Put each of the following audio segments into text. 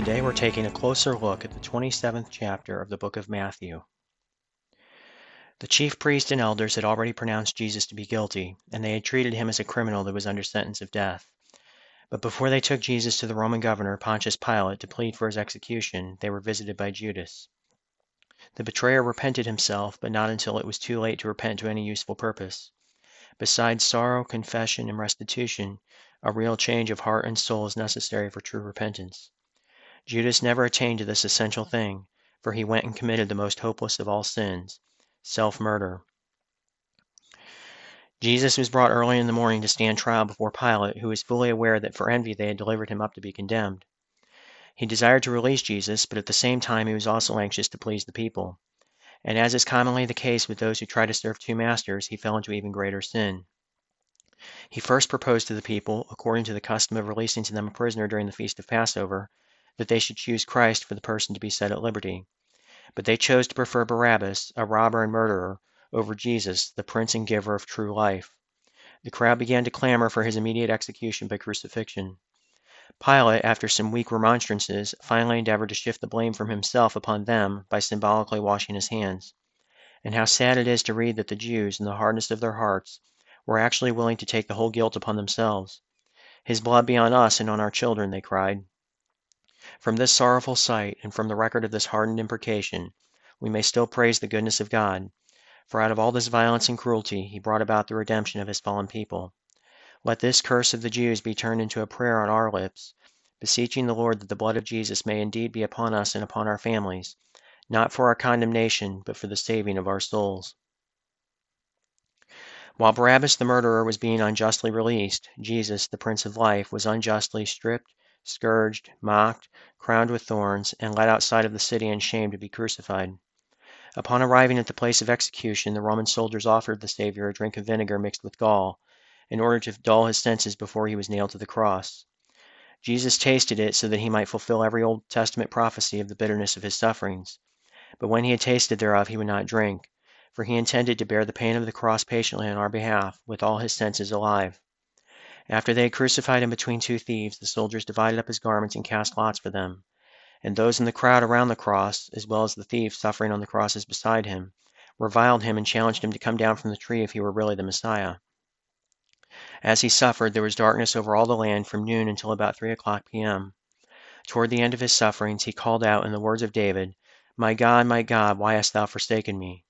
Today we're taking a closer look at the 27th chapter of the book of Matthew. The chief priests and elders had already pronounced Jesus to be guilty, and they had treated him as a criminal that was under sentence of death. But before they took Jesus to the Roman governor, Pontius Pilate, to plead for his execution, they were visited by Judas. The betrayer repented himself, but not until it was too late to repent to any useful purpose. Besides sorrow, confession, and restitution, a real change of heart and soul is necessary for true repentance. Judas never attained to this essential thing, for he went and committed the most hopeless of all sins self murder. Jesus was brought early in the morning to stand trial before Pilate, who was fully aware that for envy they had delivered him up to be condemned. He desired to release Jesus, but at the same time he was also anxious to please the people. And as is commonly the case with those who try to serve two masters, he fell into even greater sin. He first proposed to the people, according to the custom of releasing to them a prisoner during the feast of Passover, that they should choose Christ for the person to be set at liberty. But they chose to prefer Barabbas, a robber and murderer, over Jesus, the Prince and giver of true life. The crowd began to clamor for his immediate execution by crucifixion. Pilate, after some weak remonstrances, finally endeavored to shift the blame from himself upon them by symbolically washing his hands. And how sad it is to read that the Jews, in the hardness of their hearts, were actually willing to take the whole guilt upon themselves. His blood be on us and on our children, they cried. From this sorrowful sight, and from the record of this hardened imprecation, we may still praise the goodness of God, for out of all this violence and cruelty he brought about the redemption of his fallen people. Let this curse of the Jews be turned into a prayer on our lips, beseeching the Lord that the blood of Jesus may indeed be upon us and upon our families, not for our condemnation, but for the saving of our souls. While Barabbas the murderer was being unjustly released, Jesus, the Prince of Life, was unjustly stripped, scourged, mocked, crowned with thorns, and led outside of the city in shame to be crucified. Upon arriving at the place of execution, the Roman soldiers offered the Savior a drink of vinegar mixed with gall, in order to dull his senses before he was nailed to the cross. Jesus tasted it so that he might fulfill every Old Testament prophecy of the bitterness of his sufferings. But when he had tasted thereof, he would not drink, for he intended to bear the pain of the cross patiently on our behalf, with all his senses alive. After they had crucified him between two thieves, the soldiers divided up his garments and cast lots for them. And those in the crowd around the cross, as well as the thieves suffering on the crosses beside him, reviled him and challenged him to come down from the tree if he were really the Messiah. As he suffered, there was darkness over all the land from noon until about three o'clock p.m. Toward the end of his sufferings, he called out in the words of David, My God, my God, why hast thou forsaken me?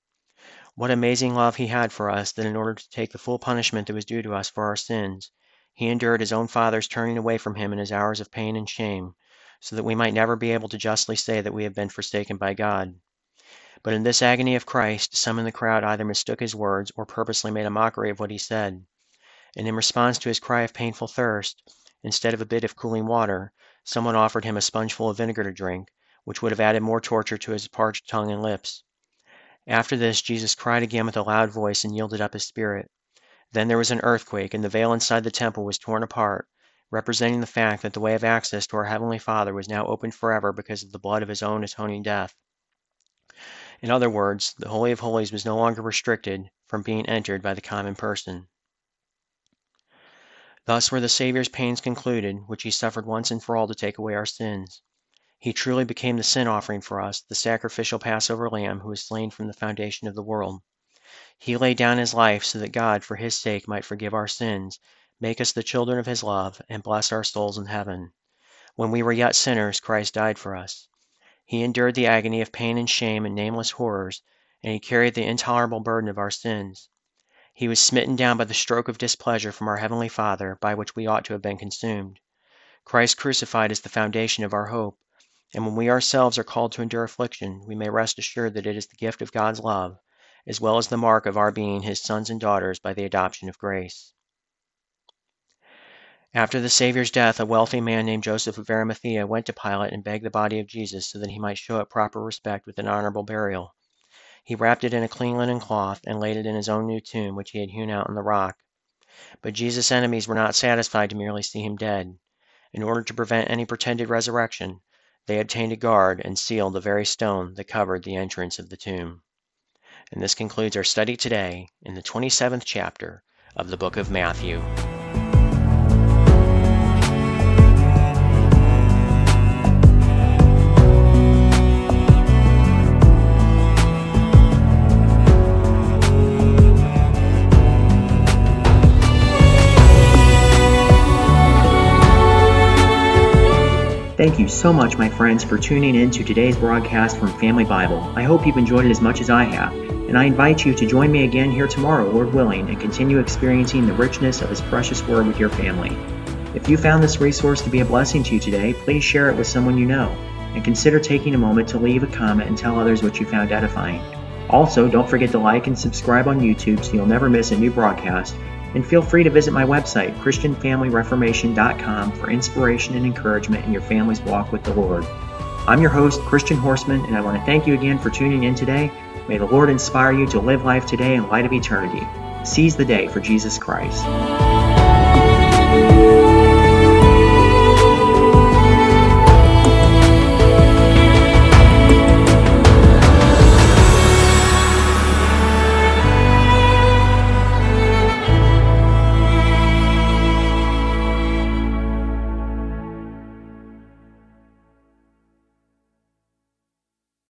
What amazing love he had for us that in order to take the full punishment that was due to us for our sins, he endured his own Father's turning away from him in his hours of pain and shame, so that we might never be able to justly say that we have been forsaken by God. But in this agony of Christ, some in the crowd either mistook his words or purposely made a mockery of what he said. And in response to his cry of painful thirst, instead of a bit of cooling water, someone offered him a spongeful of vinegar to drink, which would have added more torture to his parched tongue and lips. After this, Jesus cried again with a loud voice and yielded up his spirit. Then there was an earthquake, and the veil inside the temple was torn apart, representing the fact that the way of access to our Heavenly Father was now opened forever because of the blood of His own atoning death. In other words, the Holy of Holies was no longer restricted from being entered by the common person. Thus were the Saviour's pains concluded, which He suffered once and for all to take away our sins. He truly became the sin offering for us, the sacrificial Passover lamb who was slain from the foundation of the world. He laid down his life so that God for his sake might forgive our sins, make us the children of his love, and bless our souls in heaven. When we were yet sinners, Christ died for us. He endured the agony of pain and shame and nameless horrors, and he carried the intolerable burden of our sins. He was smitten down by the stroke of displeasure from our Heavenly Father, by which we ought to have been consumed. Christ crucified is the foundation of our hope, and when we ourselves are called to endure affliction, we may rest assured that it is the gift of God's love, as well as the mark of our being his sons and daughters by the adoption of grace. After the Savior's death, a wealthy man named Joseph of Arimathea went to Pilate and begged the body of Jesus so that he might show it proper respect with an honorable burial. He wrapped it in a clean linen cloth and laid it in his own new tomb, which he had hewn out in the rock. But Jesus' enemies were not satisfied to merely see him dead. In order to prevent any pretended resurrection, they obtained a guard and sealed the very stone that covered the entrance of the tomb. And this concludes our study today in the 27th chapter of the book of Matthew. Thank you so much, my friends, for tuning in to today's broadcast from Family Bible. I hope you've enjoyed it as much as I have, and I invite you to join me again here tomorrow, Lord willing, and continue experiencing the richness of His precious Word with your family. If you found this resource to be a blessing to you today, please share it with someone you know, and consider taking a moment to leave a comment and tell others what you found edifying. Also, don't forget to like and subscribe on YouTube so you'll never miss a new broadcast and feel free to visit my website, ChristianFamilyReformation.com, for inspiration and encouragement in your family's walk with the Lord. I'm your host, Christian Horstmann, and I want to thank you again for tuning in today. May the Lord inspire you to live life today in light of eternity. Seize the day for Jesus Christ.